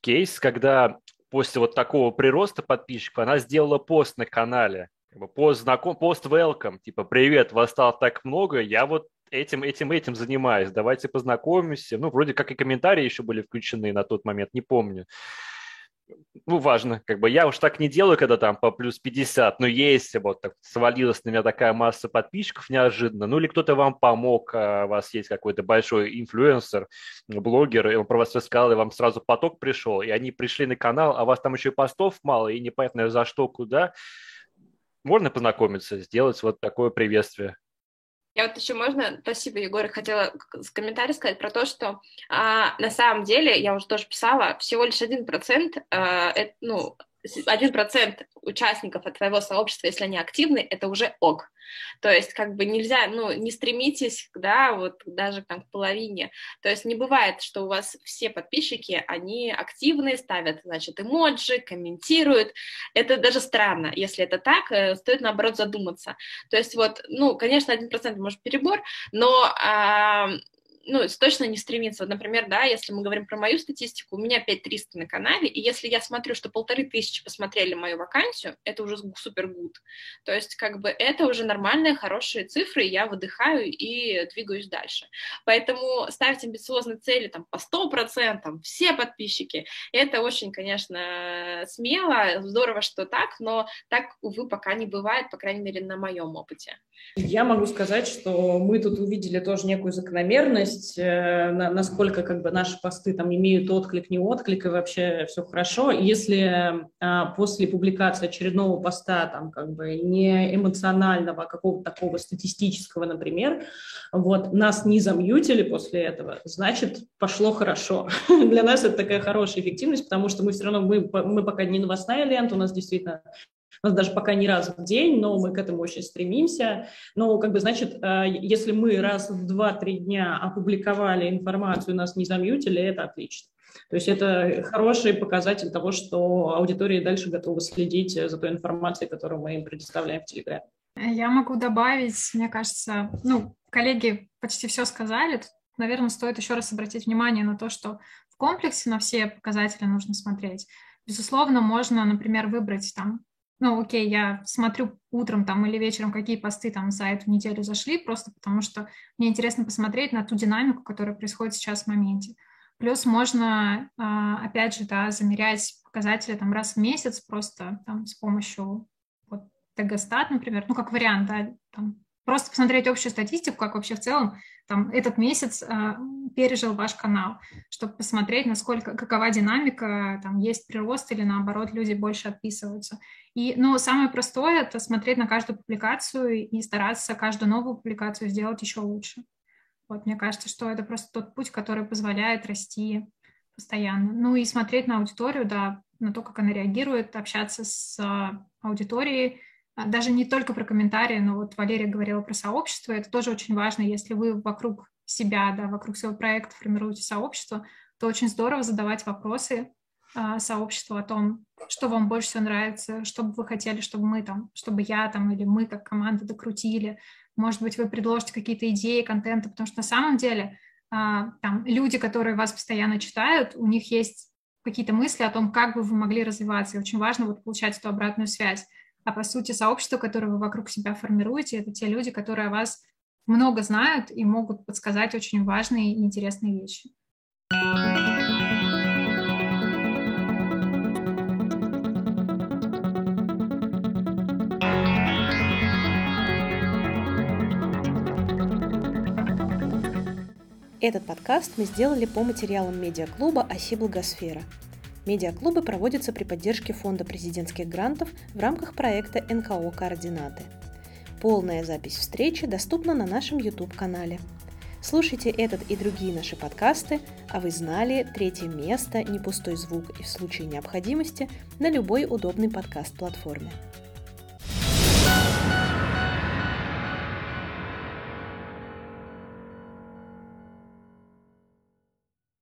кейс, когда после вот такого прироста подписчиков она сделала пост на канале, как бы пост знаком, пост welcome, типа привет, вас стало так много, я вот этим, этим, этим занимаюсь, давайте познакомимся. Ну, вроде как и комментарии еще были включены на тот момент, не помню. Ну, важно, как бы я уж так не делаю, когда там по плюс 50, но если вот так свалилась на меня такая масса подписчиков неожиданно, ну или кто-то вам помог, а у вас есть какой-то большой инфлюенсер, блогер, и он про вас рассказал, и вам сразу поток пришел, и они пришли на канал, а у вас там еще и постов мало, и непонятно за что, куда, можно познакомиться, сделать вот такое приветствие. Я вот еще можно, спасибо, Егор, хотела комментарий сказать про то, что а, на самом деле, я уже тоже писала, всего лишь один процент, а, ну, один процент участников от твоего сообщества, если они активны, это уже ок. То есть как бы нельзя, ну, не стремитесь, да, вот даже там к половине. То есть не бывает, что у вас все подписчики, они активны, ставят, значит, эмоджи, комментируют. Это даже странно. Если это так, э, стоит, наоборот, задуматься. То есть вот, ну, конечно, один процент может перебор, но а, ну, точно не стремиться. Вот, например, да, если мы говорим про мою статистику, у меня 5300 на канале, и если я смотрю, что полторы тысячи посмотрели мою вакансию, это уже супер гуд. То есть, как бы, это уже нормальные, хорошие цифры, я выдыхаю и двигаюсь дальше. Поэтому ставить амбициозные цели там по 100%, все подписчики, это очень, конечно, смело, здорово, что так, но так, увы, пока не бывает, по крайней мере, на моем опыте. Я могу сказать, что мы тут увидели тоже некую закономерность, э, насколько как бы наши посты там имеют отклик, не отклик, и вообще все хорошо. Если а, после публикации очередного поста там как бы не эмоционального, а какого-то такого статистического, например, вот нас не замьютили после этого, значит, пошло хорошо. [laughs] Для нас это такая хорошая эффективность, потому что мы все равно, мы, мы пока не новостная лента, у нас действительно у нас даже пока не раз в день, но мы к этому очень стремимся. Но, как бы, значит, э, если мы раз в 2-3 дня опубликовали информацию, нас не замьютили, это отлично. То есть это хороший показатель того, что аудитория дальше готова следить за той информацией, которую мы им предоставляем в Телеграме. Я могу добавить, мне кажется, ну, коллеги почти все сказали. Тут, наверное, стоит еще раз обратить внимание на то, что в комплексе на все показатели нужно смотреть. Безусловно, можно, например, выбрать там ну, окей, я смотрю утром там или вечером, какие посты там за эту неделю зашли, просто потому что мне интересно посмотреть на ту динамику, которая происходит сейчас в моменте. Плюс можно, а, опять же, да, замерять показатели там раз в месяц просто там с помощью вот Тегостат, например, ну, как вариант, да, там, просто посмотреть общую статистику, как вообще в целом там, этот месяц а, пережил ваш канал, чтобы посмотреть, насколько, какова динамика, там, есть прирост или, наоборот, люди больше отписываются. И, ну, самое простое – это смотреть на каждую публикацию и стараться каждую новую публикацию сделать еще лучше. Вот, мне кажется, что это просто тот путь, который позволяет расти постоянно. Ну и смотреть на аудиторию, да, на то, как она реагирует, общаться с а, аудиторией, даже не только про комментарии, но вот Валерия говорила про сообщество, это тоже очень важно, если вы вокруг себя, да, вокруг своего проекта формируете сообщество, то очень здорово задавать вопросы а, сообществу о том, что вам больше всего нравится, что бы вы хотели, чтобы мы там, чтобы я там или мы как команда докрутили. Может быть, вы предложите какие-то идеи контента, потому что на самом деле а, там люди, которые вас постоянно читают, у них есть какие-то мысли о том, как бы вы могли развиваться, и очень важно вот получать эту обратную связь. А по сути, сообщество, которое вы вокруг себя формируете, это те люди, которые о вас много знают и могут подсказать очень важные и интересные вещи. Этот подкаст мы сделали по материалам медиаклуба «Оси Благосфера». Медиаклубы проводятся при поддержке Фонда президентских грантов в рамках проекта НКО «Координаты». Полная запись встречи доступна на нашем YouTube-канале. Слушайте этот и другие наши подкасты, а вы знали третье место, не пустой звук и в случае необходимости на любой удобной подкаст-платформе.